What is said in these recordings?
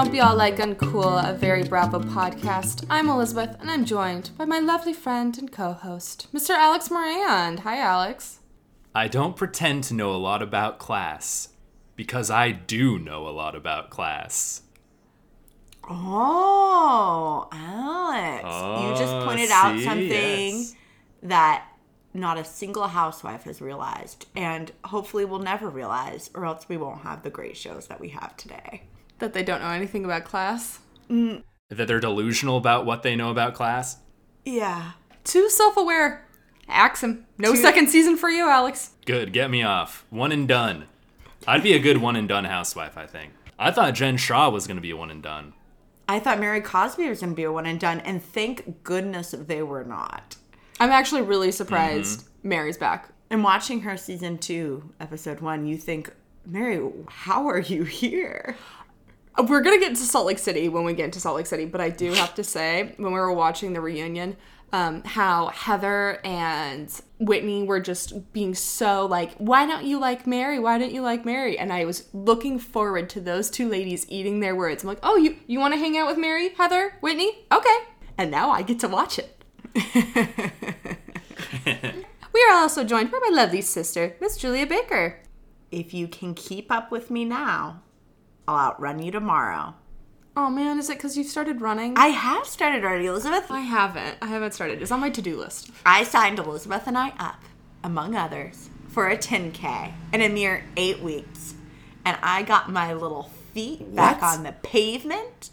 to Don't Be All Like Uncool, a very Bravo podcast. I'm Elizabeth, and I'm joined by my lovely friend and co host, Mr. Alex Morand. Hi, Alex. I don't pretend to know a lot about class because I do know a lot about class. Oh, Alex. you just Oh, pointed out something Yes. that not a single housewife has realized, and hopefully will never realize, or else we won't have the great shows that we have today. That they don't know anything about class. Mm. That they're delusional about what they know about class. Yeah. Too self aware. Axe him. No second season for you, Alex. Good, get me off. One and done. I'd be a good one and done housewife, I think. I thought Jen Shah was going to be a one and done. I thought Mary Cosby was going to be a one and done, and thank goodness they were not. I'm actually really surprised mm-hmm. Mary's back. And watching her season two, episode one, you think, Mary, how are you here? Uh, We're gonna get to Salt Lake City when we get into Salt Lake City, but I do have to say, when we were watching the reunion, um, how Heather and Whitney were just being so like, "Why don't you like Mary? Why don't you like Mary?" And I was looking forward to those two ladies eating their words. I'm like, "Oh, you you want to hang out with Mary, Heather, Whitney? Okay." And now I get to watch it. we are also joined by my lovely sister, Miss Julia Baker. If you can keep up with me now, I'll outrun you tomorrow. Oh man, is it because you've started running? I have started already, Elizabeth. I haven't. I haven't started. It's on my to-do list. I signed Elizabeth and I up, among others, for a 10K in a mere eight weeks. And I got my little feet back on the pavement.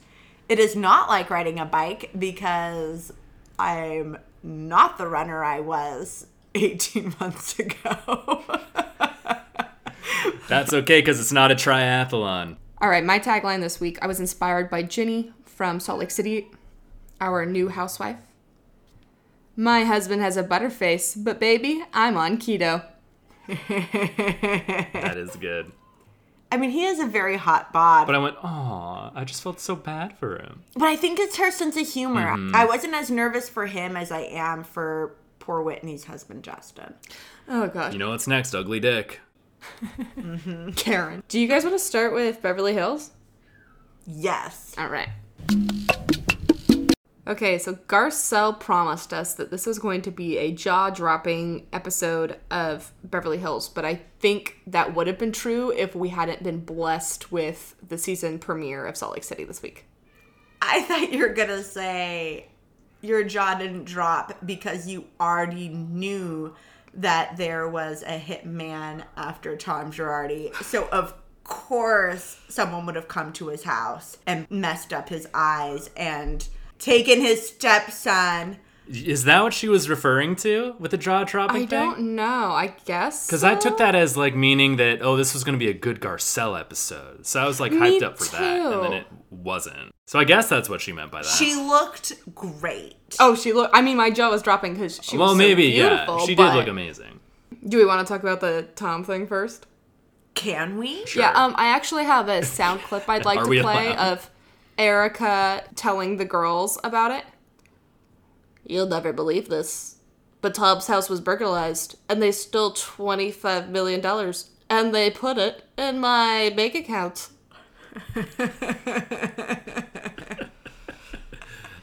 It is not like riding a bike because I'm not the runner I was 18 months ago. That's okay because it's not a triathlon. All right, my tagline this week I was inspired by Ginny from Salt Lake City, our new housewife. My husband has a butterface, but baby, I'm on keto. That is good. I mean, he has a very hot bod. But I went, oh, I just felt so bad for him. But I think it's her sense of humor. Mm-hmm. I wasn't as nervous for him as I am for poor Whitney's husband, Justin. Oh gosh, You know what's next? Ugly Dick. Mm-hmm. Karen. Do you guys want to start with Beverly Hills? Yes. All right. Okay, so Garcelle promised us that this was going to be a jaw dropping episode of Beverly Hills, but I think that would have been true if we hadn't been blessed with the season premiere of Salt Lake City this week. I thought you were going to say your jaw didn't drop because you already knew that there was a hitman after Tom Girardi. So, of course, someone would have come to his house and messed up his eyes and taken his stepson. Is that what she was referring to with the jaw dropping I thing? don't know. I guess. Because I took that as like meaning that oh this was going to be a good Garcelle episode, so I was like Me hyped up for that, and then it wasn't. So I guess that's what she meant by that. She looked great. Oh, she looked. I mean, my jaw was dropping because she well, was so maybe beautiful, yeah, she did look amazing. Do we want to talk about the Tom thing first? Can we? Yeah, um, I actually have a sound clip I'd like to play allowed? of Erica telling the girls about it. You'll never believe this, but Tom's house was burglarized, and they stole twenty-five million dollars, and they put it in my bank account.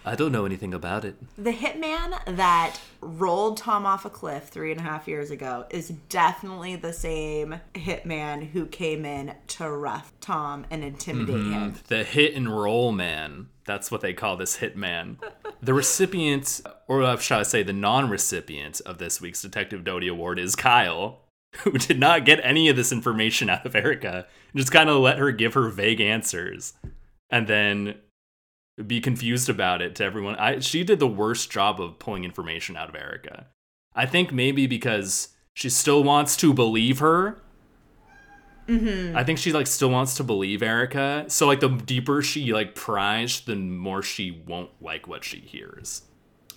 I don't know anything about it. The hitman that rolled Tom off a cliff three and a half years ago is definitely the same hitman who came in to rough Tom and intimidate him. The hit and roll man. That's what they call this hitman. The recipient, or uh, shall I say, the non-recipient of this week's Detective Doty Award is Kyle, who did not get any of this information out of Erica. Just kind of let her give her vague answers, and then be confused about it to everyone. I she did the worst job of pulling information out of Erica. I think maybe because she still wants to believe her. Mm-hmm. I think she like still wants to believe Erica. So like the deeper she like pries, the more she won't like what she hears.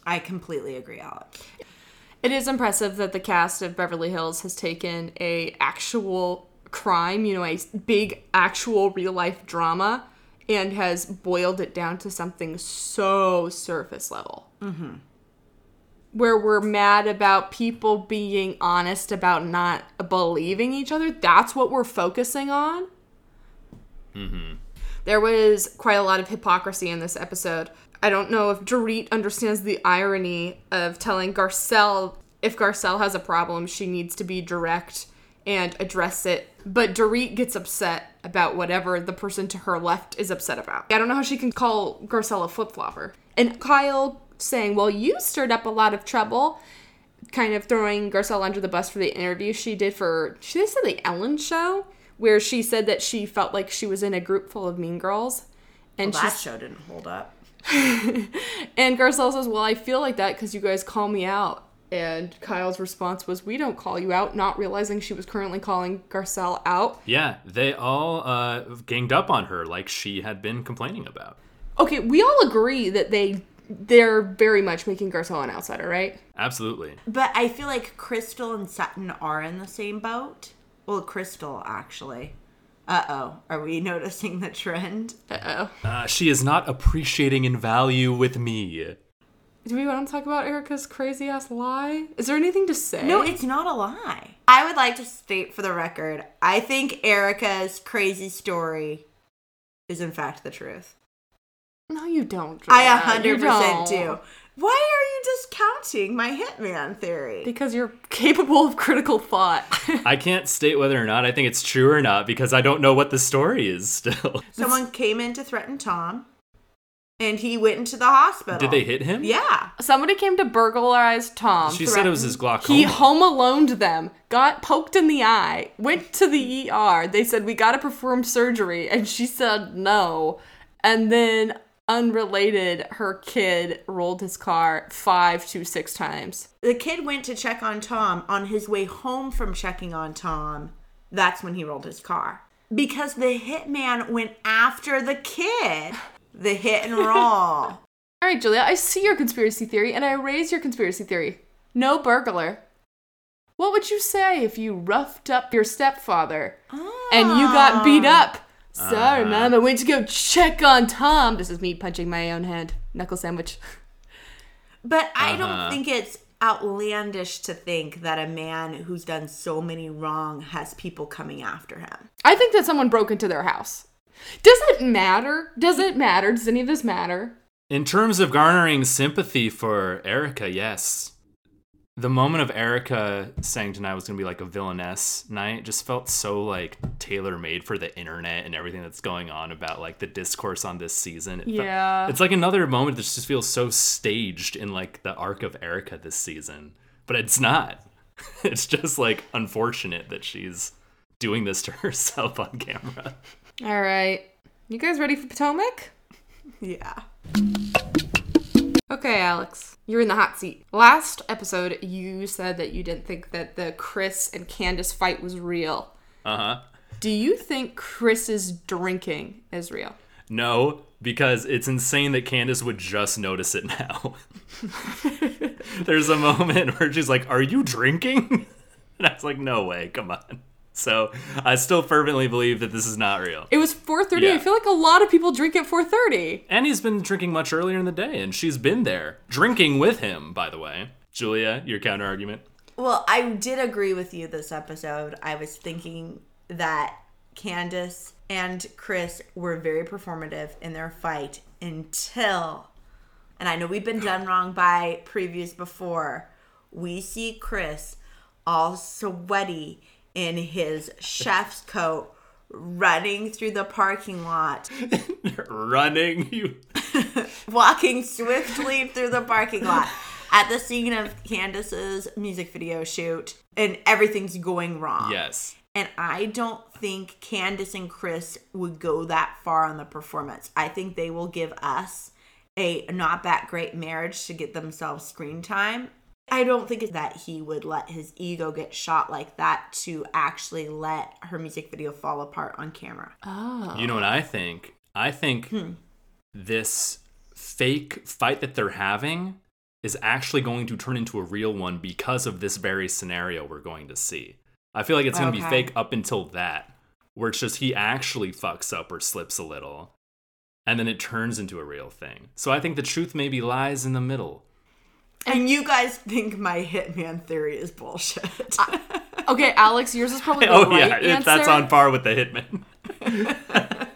I completely agree, Alec. It is impressive that the cast of Beverly Hills has taken a actual crime, you know, a big actual real life drama, and has boiled it down to something so surface level. Mm-hmm. Where we're mad about people being honest about not believing each other. That's what we're focusing on. There was quite a lot of hypocrisy in this episode. I don't know if Dorit understands the irony of telling Garcelle if Garcelle has a problem, she needs to be direct and address it. But Dorit gets upset about whatever the person to her left is upset about. I don't know how she can call Garcelle a flip flopper. And Kyle saying, Well, you stirred up a lot of trouble, kind of throwing Garcelle under the bus for the interview she did for, she said the Ellen show, where she said that she felt like she was in a group full of mean girls. And Well, that show didn't hold up. and Garcelle says, Well, I feel like that because you guys call me out. And Kyle's response was, We don't call you out, not realizing she was currently calling Garcelle out. Yeah, they all uh, ganged up on her like she had been complaining about. Okay, we all agree that they they're very much making Garcelle an outsider, right? Absolutely. But I feel like Crystal and Sutton are in the same boat. Well, Crystal, actually. Uh oh. Are we noticing the trend? Uh oh. Uh, she is not appreciating in value with me. Do we want to talk about Erica's crazy ass lie? Is there anything to say? No, it's not a lie. I would like to state for the record I think Erica's crazy story is, in fact, the truth. no, you don't. I Julia. You 100% don't. do. Why are you discounting my hitman theory? Because you're capable of critical thought. I can't state whether or not I think it's true or not because I don't know what the story is still. Someone came in to threaten Tom, and he went into the hospital. Did they hit him? Yeah. Somebody came to burglarize Tom. She said it was his glaucoma. He home aloned them, got poked in the eye, went to the ER. They said, We gotta perform surgery. And she said no. And then, unrelated, her kid rolled his car five to six times. The kid went to check on Tom. On his way home from checking on Tom, that's when he rolled his car. Because the hitman went after the kid. The hit and roll. All right, Julia, I see your conspiracy theory and I raise your conspiracy theory. No burglar. What would you say if you roughed up your stepfather and you got beat up? Sorry, Uh-huh. Mom, I went to go check on Tom. This is me punching my own hand. Knuckle sandwich. But I Uh-huh. don't think it's outlandish to think that a man who's done so many wrong has people coming after him. I think that someone broke into their house. Does it matter? Does it matter? Does any of this matter? In terms of garnering sympathy for Erica, yes. The moment of Erica saying tonight was going to be like a villainess night just felt so like tailor made for the internet and everything that's going on about like the discourse on this season. It Yeah. it's like another moment that just feels so staged in like the arc of Erica this season. But it's not. It's just like unfortunate that she's doing this to herself on camera. All right. You guys ready for Potomac? Yeah. Okay, Alex, you're in the hot seat. Last episode, you said that you didn't think that the Chris and Candace fight was real. Uh huh. Do you think Chris's drinking is real? No, because it's insane that Candace would just notice it now. There's a moment where she's like, Are you drinking? And I was like, No way, come on. So I still fervently believe that this is not real. It was 4:30. I feel like a lot of people drink at 4:30. And he's been drinking much earlier in the day, and she's been there drinking with him, by the way. Julia, your counter argument. Well, I did agree with you this episode. I was thinking that Candace and Chris were very performative in their fight until, and I know we've been done wrong by previews before, we see Chris all sweaty in his chef's coat running through the parking lot, Running, you. walking swiftly through the parking lot at the scene of Candace's music video shoot, and everything's going wrong. Yes. And I don't think Candace and Chris would go that far on the performance. I think they will give us a not that great marriage to get themselves screen time. I don't think that he would let his ego get shot like that to actually let her music video fall apart on camera. Oh. You know what I think? I think hmm. this fake fight that they're having is actually going to turn into a real one because of this very scenario we're going to see. I feel like it's going to be fake up until that, where it's just he actually fucks up or slips a little, and then it turns into a real thing. So I think the truth maybe lies in the middle. And you guys think my hitman theory is bullshit. Okay, Alex, yours is probably the oh right yeah, answer. that's on par with the Hitman.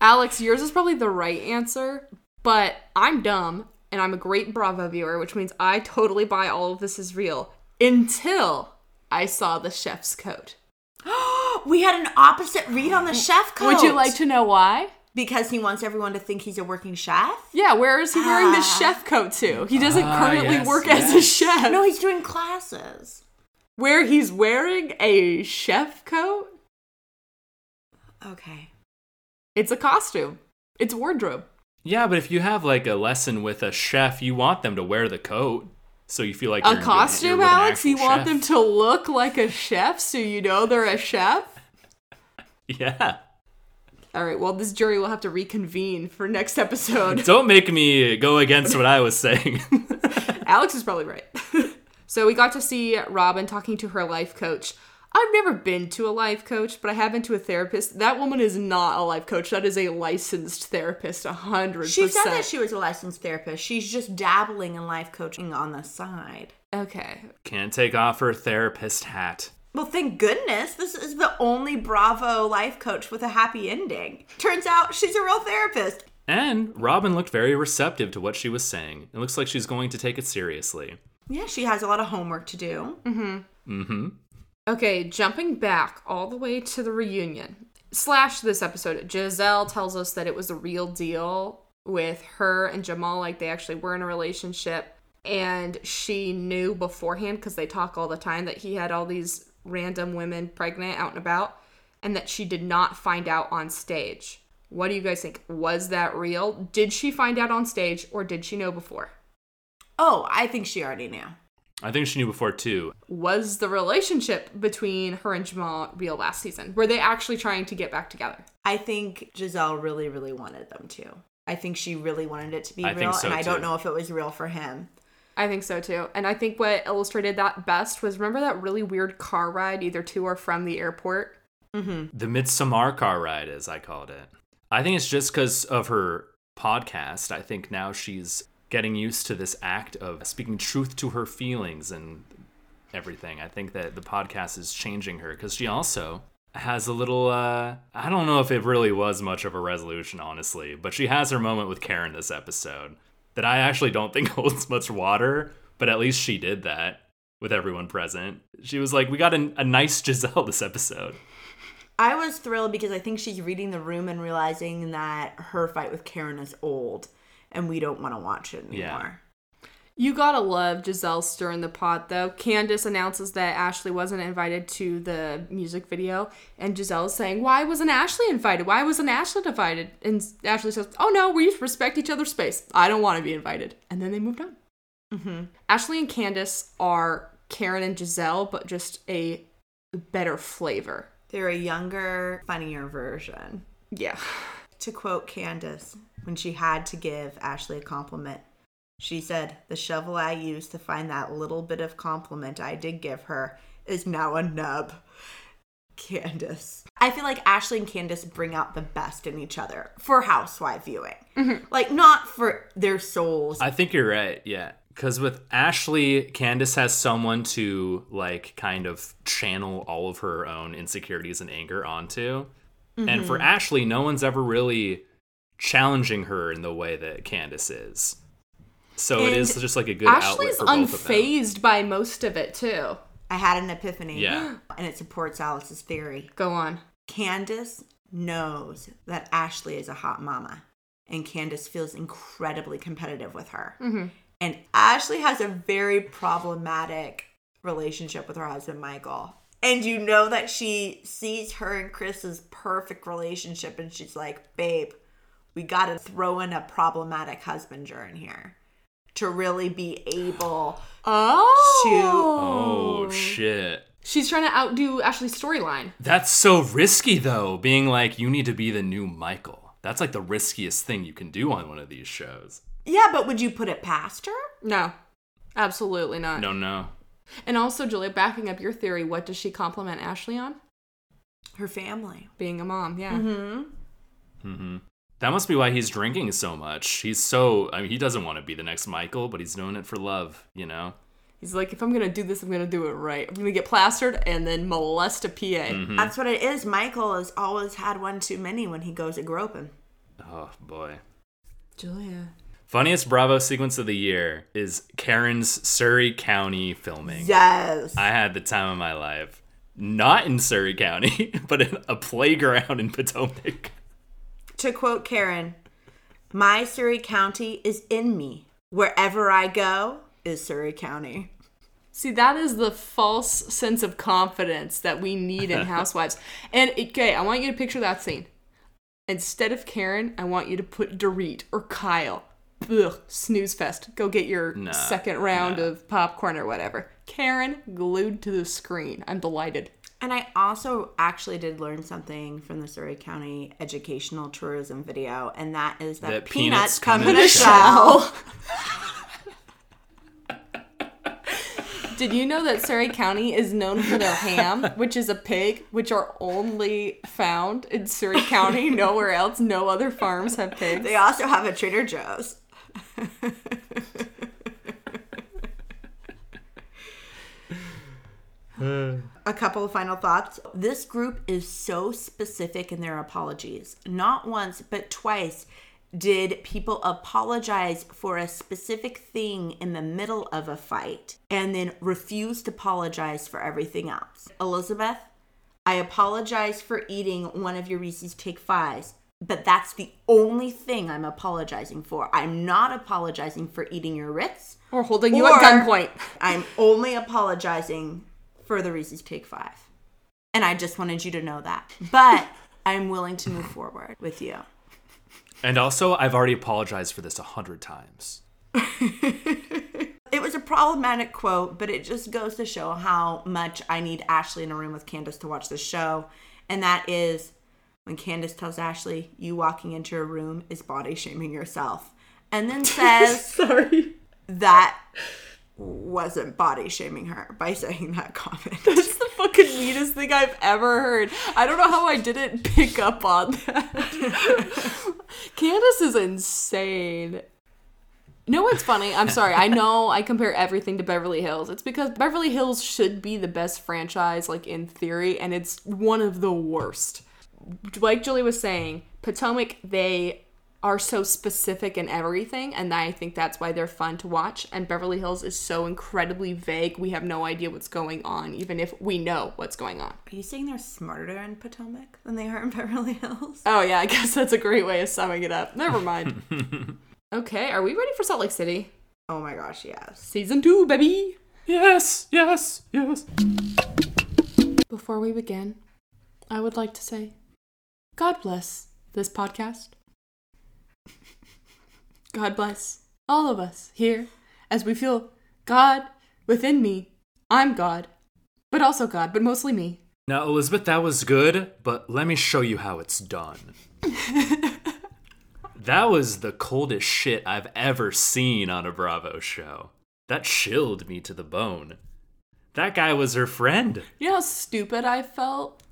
Alex, yours is probably the right answer, but I'm dumb and I'm a great Bravo viewer, which means I totally buy all of this is real until I saw the chef's coat. We had an opposite read on the chef coat. Would you like to know why? Because he wants everyone to think he's a working chef? Yeah, where is he wearing this Ah. chef coat to? He doesn't Ah, currently yes, work as a chef. No, he's doing classes. where he's wearing a chef coat? Okay. It's a costume. It's wardrobe. Yeah, but if you have like a lesson with a chef, you want them to wear the coat. So you feel like A you're- you're costume, with an Alex? You actual want chef. them to look like a chef so you know they're a chef? Yeah. All right, well, this jury will have to reconvene for next episode. Don't make me go against what I was saying. Alex is probably right. so we got to see Robyn talking to her life coach. I've never been to a life coach, but I have been to a therapist. That woman is not a life coach. That is a licensed therapist, a hundred She said that she was a licensed therapist. She's just dabbling in life coaching on the side. Okay. Can't take off her therapist hat. Well, thank goodness. This is the only Bravo life coach with a happy ending. Turns out she's a real therapist. And Robyn looked very receptive to what she was saying. It looks like she's going to take it seriously. Yeah, she has a lot of homework to do. Mm-hmm. Okay, jumping back all the way to the reunion. Slash this episode, Gizelle tells us that it was a real deal with her and Jamal, like they actually were in a relationship. And she knew beforehand, because they talk all the time, that he had all these random women pregnant out and about, and that she did not find out on stage. What do you guys think? Was that real? Did she find out on stage, or did she know before? Oh, I think she already knew. I think she knew before too. Was the relationship between her and Jamal real last season? Were they actually trying to get back together? I think Gizelle really, really wanted them to. I think she really wanted it to be I real, so, and I don't know if it was real for him. I think so too. And I think what illustrated that best was remember that really weird car ride either to or from the airport? The Midsommar car ride, as I called it. I think it's just because of her podcast. I think now she's getting used to this act of speaking truth to her feelings and everything. I think that the podcast is changing her because she also has a little uh I don't know if it really was much of a resolution honestly, but she has her moment with Karen this episode that I actually don't think holds much water, but at least she did that with everyone present. She was like, "We got a, a nice Gizelle this episode." I was thrilled because I think she's reading the room and realizing that her fight with Karen is old and we don't want to watch it anymore. Yeah. You gotta love Gizelle stirring the pot though. Candace announces that Ashley wasn't invited to the music video, and Gizelle's saying, Why wasn't Ashley invited? Why wasn't Ashley invited? And Ashley says, Oh no, we respect each other's space. I don't wanna be invited. And then they moved on. Mm-hmm. Ashley and Candace are Karen and Gizelle, but just a better flavor. They're a younger, funnier version. Yeah. To quote Candace, when she had to give Ashley a compliment, she said, The shovel I used to find that little bit of compliment I did give her is now a nub. Candace. I feel like Ashley and Candace bring out the best in each other for housewife viewing. Mm-hmm. Like, not for their souls. I think you're right. Yeah. Because with Ashley, Candace has someone to like kind of channel all of her own insecurities and anger onto. And for mm-hmm. Ashley, no one's ever really challenging her in the way that Candace is. So it And is just like a good outlet Ashley's for both of them. unfazed by most of it too. I had an epiphany. Yeah. And it supports Alice's theory. Go on. Candace knows that Ashley is a hot mama, and Candace feels incredibly competitive with her. Mm-hmm. And Ashley has a very problematic relationship with her husband, Michael. And you know that she sees her and Chris's perfect relationship, and she's like, babe, we got to throw in a problematic husbander in here to really be able Oh. Oh, shit. She's trying to outdo Ashley's storyline. That's so risky though, being like, you need to be the new Michael. That's like the riskiest thing you can do on one of these shows. Yeah, but would you put it past her? No, absolutely not. No, no. And also, Julia, backing up your theory, what does she compliment Ashley on? Her family. Being a mom, yeah. Mm hmm. Mm-hmm. That must be why he's drinking so much. He's so, I mean, he doesn't want to be the next Michael, but he's doing it for love, you know? He's like, if I'm gonna do this, I'm gonna do it right. I'm gonna get plastered and then molest a PA. Mm-hmm. That's what it is. Michael has always had one too many when he goes a groping. Oh boy. Julia. Funniest Bravo sequence of the year is Karen's Surry County filming. Yes. I had the time of my life. Not in Surry County, but in a playground in Potomac. To quote Karen, my Surry County is in me. Wherever I go is Surry County. See, that is the false sense of confidence that we need in Housewives. And okay, I want you to picture that scene. Instead of Karen, I want you to put Dorit or Kyle. Ugh, snooze fest. Go get your Nah, second round nah. of popcorn or whatever. Karen glued to the screen. I'm delighted. And I also actually did learn something from the Surry County educational tourism video, and that is that, That peanuts, peanuts come, come in in a a shell. Did you know that Surry County is known for their ham, which is a pig, which are only found in Surry County, nowhere else? No other farms have pigs. They also have a Trader Joe's. a couple of final thoughts. This group is so specific in their apologies. Not once, but twice did people apologize for a specific thing in the middle of a fight and then refuse to apologize for everything else. Elizabeth, I apologize for eating one of your Reese's Take Fives, but that's the only thing I'm apologizing for. I'm not apologizing for eating your Ritz. Or holding you Or- at gunpoint. I'm only apologizing for the Reese's Take Five. And I just wanted you to know that. But I'm willing to move forward with you. And also, I've already apologized for this a hundred times. It was a problematic quote, but it just goes to show how much I need Ashley in a room with Candace to watch the show. And that is when Candace tells Ashley, you walking into a room is body shaming yourself. And then says Sorry. that wasn't body shaming her by saying that comment. That's the fucking meanest thing I've ever heard. I don't know how I didn't pick up on that. Candace is insane. No, what's funny? I'm sorry. I know I compare everything to Beverly Hills. It's because Beverly Hills should be the best franchise, like in theory, and it's one of the worst. Like Julie was saying, Potomac, they are so specific in everything, and I think that's why they're fun to watch. And Beverly Hills is so incredibly vague. We have no idea what's going on, even if we know what's going on. Are you saying they're smarter in Potomac than they are in Beverly Hills? Oh, yeah, I guess that's a great way of summing it up. Never mind. okay, are we ready for Salt Lake City? Oh my gosh, yes. Season two, baby! Yes, yes, yes. Before we begin, I would like to say, God bless this podcast. God bless all of us here as we feel God within me. I'm God, but also God, but mostly me. Now, Elizabeth, that was good, but let me show you how it's done. that was the coldest shit I've ever seen on a Bravo show. That chilled me to the bone. That guy was her friend. You know how stupid I felt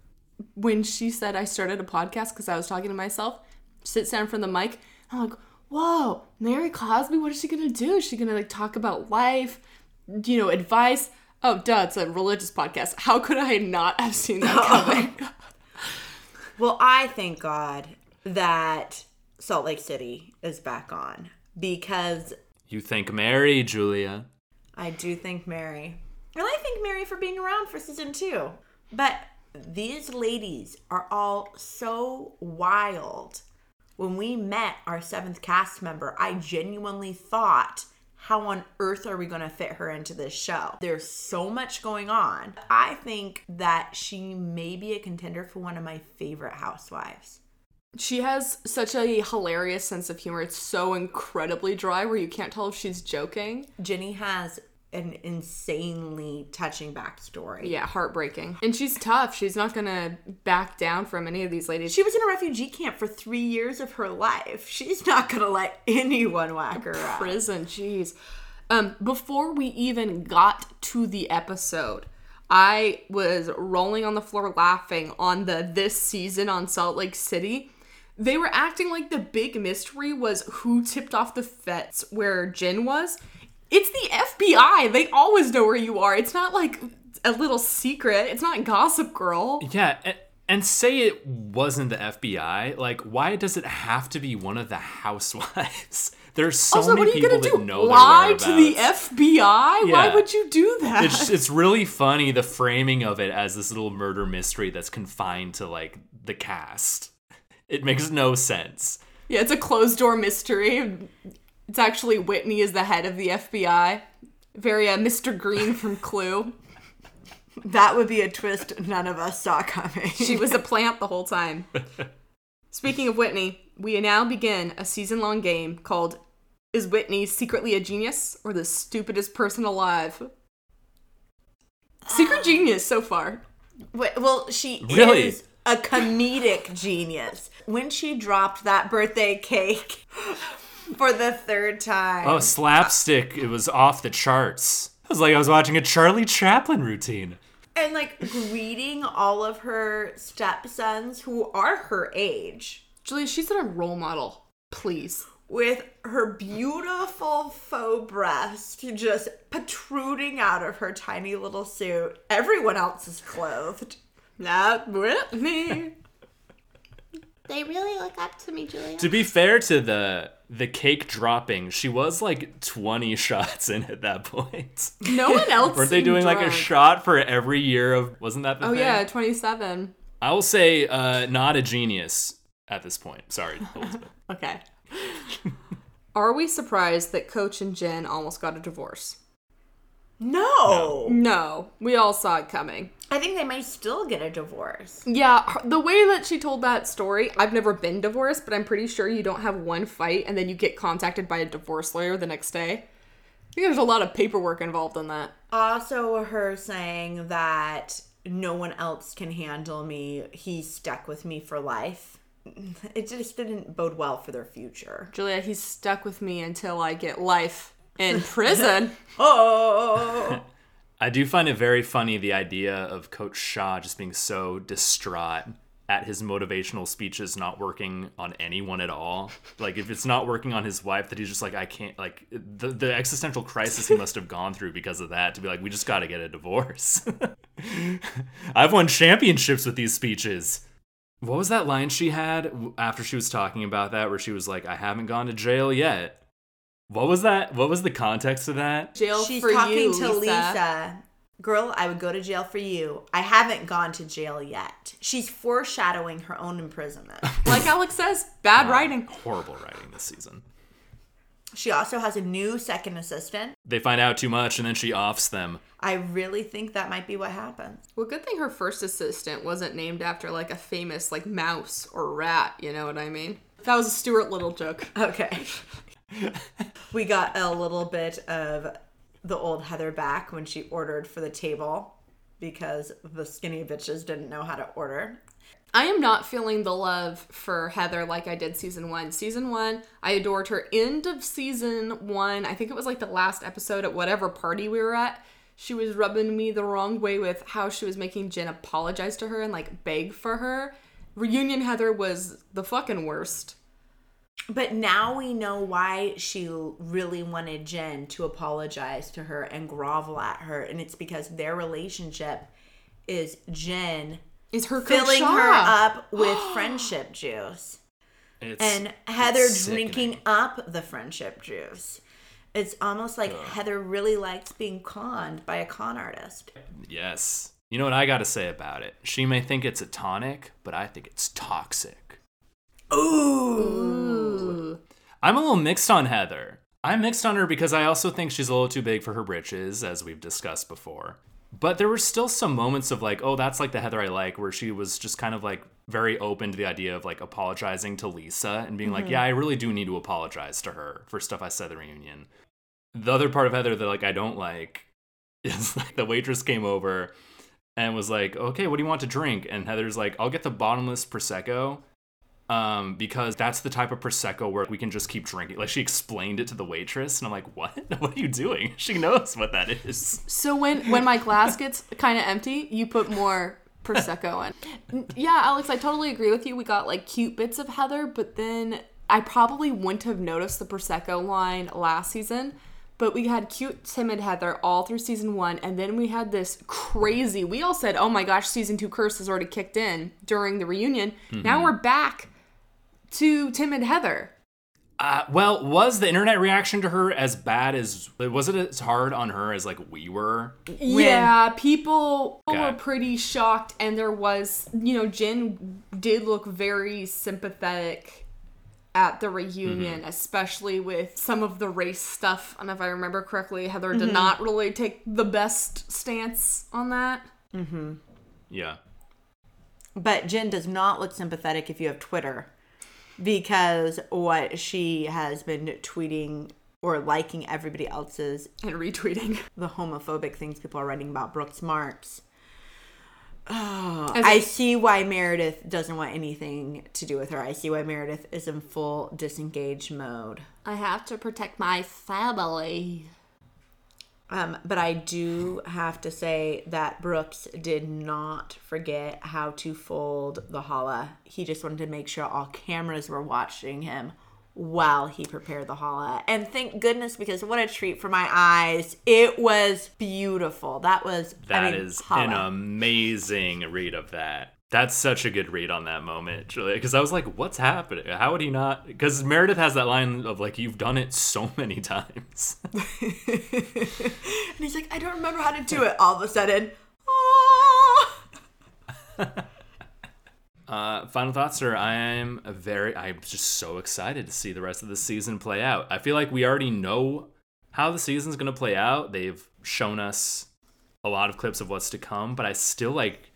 when she said I started a podcast because I was talking to myself? Sits down from the mic. I'm like, whoa, Mary Cosby, what is she gonna do? Is she gonna like talk about life, you know, advice? Oh, duh, it's a religious podcast. How could I not have seen that coming? Well, I thank God that Salt Lake City is back on because You think Mary, Julia. I do thank Mary. And I thank Mary for being around for season two. But these ladies are all so wild. When we met our seventh cast member, I genuinely thought, how on earth are we going to fit her into this show? There's so much going on. I think that she may be a contender for one of my favorite housewives. she has such a hilarious sense of humor. It's so incredibly dry where you can't tell if she's joking. Jennie has an insanely touching backstory. Yeah, heartbreaking. And she's tough. She's not gonna back down from any of these ladies. She was in a refugee camp for three years of her life. She's not gonna let anyone whack her up. prison. Jeez. Um, before we even got to the episode, I was rolling on the floor laughing on the this season on Salt Lake City. They were acting like the big mystery was who tipped off the fets where Jen was. It's the FBI. They always know where you are. It's not like a little secret. It's not Gossip Girl. Yeah, a- And say it wasn't the FBI, like why does it have to be one of the housewives? There's so also, many what are you people that do? know Lie to the. FBI? Why would you do that? It's it's really funny the framing of it as this little murder mystery that's confined to like the cast. It makes no sense. yeah, it's a closed door mystery. It's actually Whitney is the head of the FBI. Very uh, Mr. Green from Clue. That would be a twist none of us saw coming. She was a plant the whole time. Speaking of Whitney, we now begin a season long game called Is Whitney Secretly a Genius or the Stupidest Person Alive? Secret genius so far. Wait, well, she Really? is a comedic genius. When she dropped that birthday cake for the third time. Oh, slapstick! It was off the charts. It was like I was watching a Charlie Chaplin routine. and like greeting all of her stepsons who are her age Julia, she's a role model. Please. with her beautiful faux breast just protruding out of her tiny little suit. Everyone else is clothed. Not Whitney. They really look up to me, Julia. To be fair to the the cake dropping, she was like 20 shots in at that point. No one else. Weren't they seemed doing like a shot for every year of? Wasn't that the Oh thing? yeah, 27. I will say, uh, not a genius at this point. Sorry, Elizabeth. Okay. Are we surprised that Coach and Jen almost got a divorce? No. No, we all saw it coming. I think they may still get a divorce. Yeah, her- the way that she told that story, I've never been divorced, but I'm pretty sure you don't have one fight and then you get contacted by a divorce lawyer the next day. I think there's a lot of paperwork involved in that. Also, her saying that no one else can handle me. He's stuck with me for life. It just didn't bode well for their future. Julia, he's stuck with me until I get life in prison. Oh. I do find it very funny the idea of Coach Shah just being so distraught at his motivational speeches not working on anyone at all. Like if it's not working on his wife, that he's just like I can't like the the existential crisis he must have gone through because of that to be like we just got to get a divorce. I've won championships with these speeches. What was that line she had after she was talking about that where she was like I haven't gone to jail yet? What was that? What was the context of that? Jail She's for talking you, to Lisa. Lisa. Girl, I would go to jail for you. I haven't gone to jail yet. She's foreshadowing her own imprisonment. Like Alex says, bad writing. Horrible writing this season. she also has a new second assistant. They find out too much and then she offs them. I really think that might be what happened. Well, good thing her first assistant wasn't named after like a famous like mouse or rat. You know what I mean? That was a Stuart Little joke. Okay. we got a little bit of the old Heather back when she ordered for the table because the skinny bitches didn't know how to order. I am not feeling the love for Heather like I did season one. Season one, I adored her. End of season one, I think it was like the last episode at whatever party we were at. She was rubbing me the wrong way with how she was making Jen apologize to her and like beg for her. Reunion Heather was the fucking worst. But now we know why she really wanted Jen to apologize to her and grovel at her. And it's because their relationship is Jen Is her filling her up with friendship juice It's, and Heather it's drinking sickening. up the friendship juice. It's almost like Heather really likes being conned by a con artist. Yes. You know what I got to say about it? She may think it's a tonic, but I think it's toxic. Ooh. I'm a little mixed on Heather. I'm mixed on her because I also think she's a little too big for her britches, as we've discussed before. But there were still some moments of like, oh, that's like the Heather I like, where she was just kind of like very open to the idea of like apologizing to Lisa and being like, mm-hmm. yeah, I really do need to apologize to her for stuff I said at the reunion. The other part of Heather that like I don't like is like the waitress came over and was like, okay, what do you want to drink? And Heather's like, I'll get the bottomless prosecco um, because that's the type of prosecco where we can just keep drinking. Like she explained it to the waitress, and I'm like, "What? What are you doing?" She knows what that is. So when when my glass gets kind of empty, you put more prosecco in. Yeah, Alex, I totally agree with you. We got like cute bits of Heather, but then I probably wouldn't have noticed the prosecco line last season. But we had cute, timid Heather all through season one, and then we had this crazy. We all said, "Oh my gosh, season two curse has already kicked in during the reunion." Now we're back to timid Heather. Uh, well, was the internet reaction to her as bad as was it as hard on her as like we were? Yeah, people Okay. were pretty shocked, and there was, you know, Jen did look very sympathetic at the reunion, Mm-hmm. especially with some of the race stuff. And if I remember correctly, Heather Mm-hmm. did not really take the best stance on that. Mm-hmm. Yeah. But Jen does not look sympathetic if you have Twitter because what she has been tweeting or liking everybody else's And retweeting. the homophobic things people are writing about Brooks Marks. Oh, As I see why Meredith doesn't want anything to do with her. I see why Meredith is in full disengaged mode. I have to protect my family. Um, but I do have to say that Brooks did not forget how to fold the challah. He just wanted to make sure all cameras were watching him while he prepared the challah. And thank goodness, because what a treat for my eyes. It was beautiful. That was That I mean, is an amazing read of that. That's such a good read on that moment, Julia. Because I was like, "What's happening? How would he not?" Because Meredith has that line of like, "You've done it so many times." And he's like, I don't remember how to do it. All of a sudden. Uh, final thoughts, sir. I'm very, I'm just so excited to see the rest of the season play out. I feel like we already know how the season's gonna play out. They've shown us a lot of clips of what's to come, but I still like,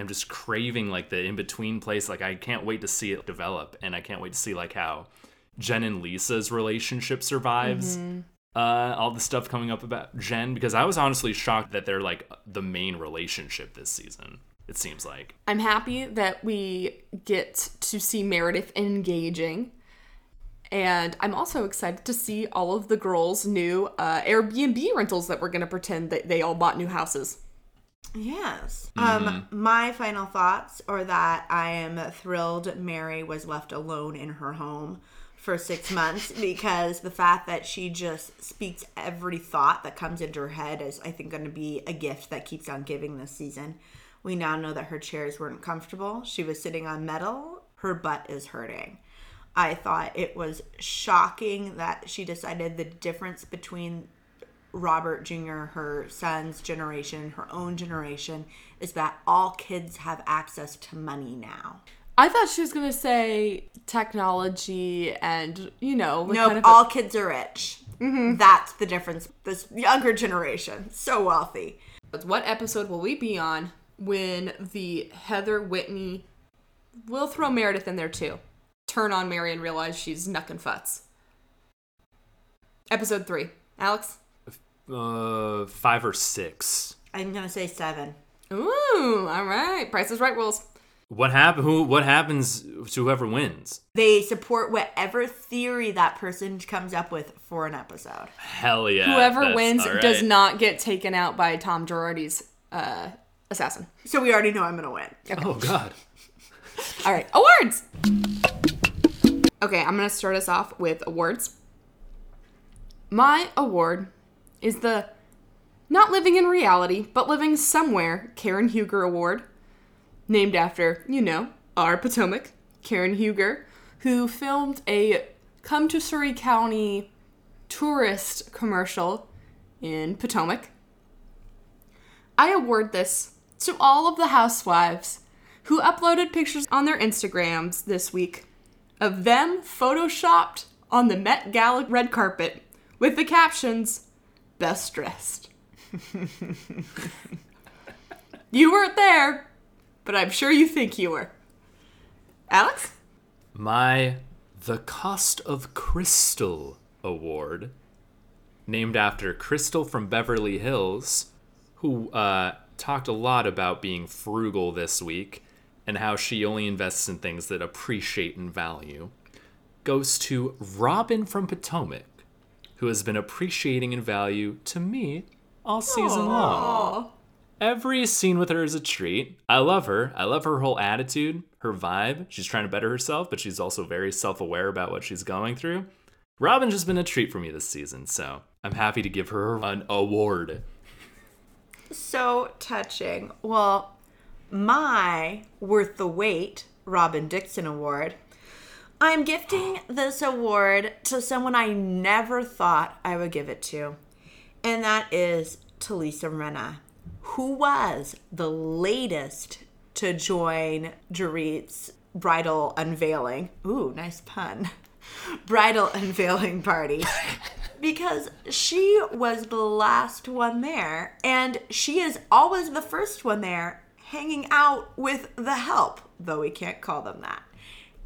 am just craving like the in between place. Like I can't wait to see it develop, and I can't wait to see like how Jen and Lisa's relationship survives. Uh, all the stuff coming up about Jen because I was honestly shocked that they're like the main relationship this season. It seems like. I'm happy that we get to see Meredith engaging. And I'm also excited to see all of the girls' new uh, Airbnb rentals that we're going to pretend that they all bought new houses. Yes. Um, my final thoughts are that I am thrilled Mary was left alone in her home for six months because the fact that she just speaks every thought that comes into her head is, I think, going to be a gift that keeps on giving this season. We now know that her chairs weren't comfortable. She was sitting on metal. Her butt is hurting. I thought it was shocking that she decided the difference between Robert Jr., her son's generation, her own generation, is that all kids have access to money now. I thought she was going to say technology and, you know, like Nope, kind of a- all kids are rich. Mm-hmm. That's the difference. This younger generation, so wealthy. What episode will we be on when the Heather Whitney we'll throw Meredith in there too. Turn on Mary and realize she's knuckin' futs. Episode three. Alex? Uh, five or six. I'm gonna say seven. Ooh, all right. Price is right rules. What happen? Who? What happens to whoever wins? They support whatever theory that person comes up with for an episode. Hell yeah! Whoever that's- wins all does not get taken out by Tom Girardi's uh, assassin. So we already know I'm gonna win. Oh god. All right, awards. Okay, I'm gonna start us off with awards. My award is the Not Living in Reality, but Living Somewhere Karen Huger Award, named after, you know, our Potomac, Karen Huger, who filmed a Come to Surry County tourist commercial in Potomac. I award this to all of the housewives who uploaded pictures on their Instagrams this week of them photoshopped on the Met Gala red carpet with the captions best dressed. you weren't there, but I'm sure you think you were. Alex? My The Cost of Crystal Award, named after Crystal from Beverly Hills, who uh, talked a lot about being frugal this week and how she only invests in things that appreciate in value, goes to Robyn from Potomac, who has been appreciating in value to me all season long. Every scene with her is a treat. I love her. I love her whole attitude, her vibe. She's trying to better herself, but she's also very self aware about what she's going through. Robyn's just been a treat for me this season, so I'm happy to give her an award. So touching. Well, my Worth the Wait Robyn Dixon Award. I'm gifting this award to someone I never thought I would give it to, and that is Talisa Rinna, who was the latest to join Dorit's bridal unveiling. Ooh, nice pun. Bridal unveiling party. because she was the last one there, and she is always the first one there, hanging out with the help, though we can't call them that.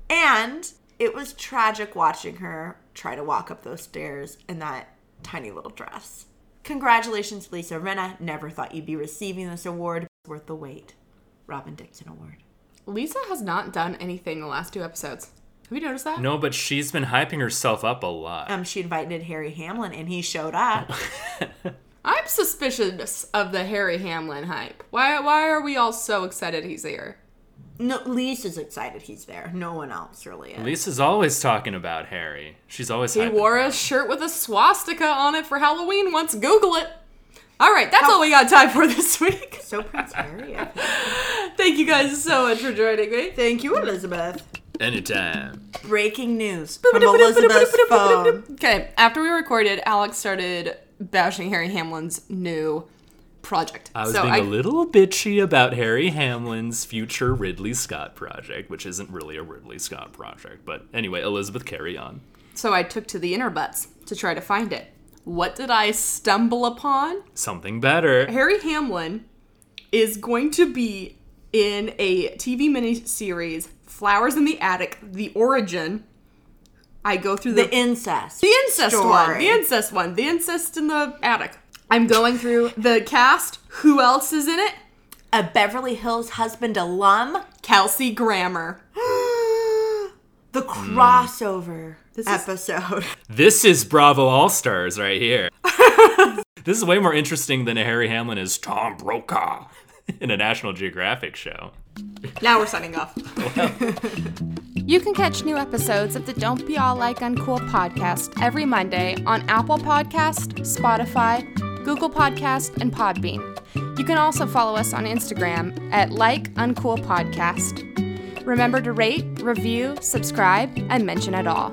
And it was tragic watching her try to walk up those stairs in that tiny little dress. Congratulations, Lisa Rinna. Never thought you'd be receiving this award. Worth the wait. Robyn Dixon Award. Lisa has not done anything the last two episodes. Have you noticed that? No, but she's been hyping herself up a lot. Um, she invited Harry Hamlin, and he showed up. I'm suspicious of the Harry Hamlin hype. Why why are we all so excited he's here? No, Lisa's excited he's there. No one else really is. Lisa's always talking about Harry. She's always He wore him a shirt with a swastika on it for Halloween once. Google it. All right, that's all we got time for this week. So Prince Harry. Thank you guys so much for joining me. Thank you, Elizabeth. Anytime. Breaking news from Elizabeth's phone. Okay, after we recorded, Alex started bashing Harry Hamlin's new project. I was so being I, a little bitchy about Harry Hamlin's future Ridley Scott project, which isn't really a Ridley Scott project. But anyway, Elizabeth, carry on. so I took to the interbuts to try to find it. What did I stumble upon? Something better. Harry Hamlin is going to be in a TV miniseries, Flowers in the Attic: The Origin. I go through the The incest. the incest one, the incest one, the incest in the attic. I'm going through the cast. Who else is in it? A Beverly Hills husband alum. Kelsey Grammer. the hmm. crossover This is- episode. This is Bravo All Stars right here. this is way more interesting than a Harry Hamlin is Tom Brokaw in a National Geographic show. Now we're signing off. You can catch new episodes of the Don't Be All Like Uncool podcast every Monday on Apple Podcast, Spotify, Google Podcast, and Podbean. You can also follow us on Instagram at Like Uncool Podcast. Remember to rate, review, subscribe, and mention it all.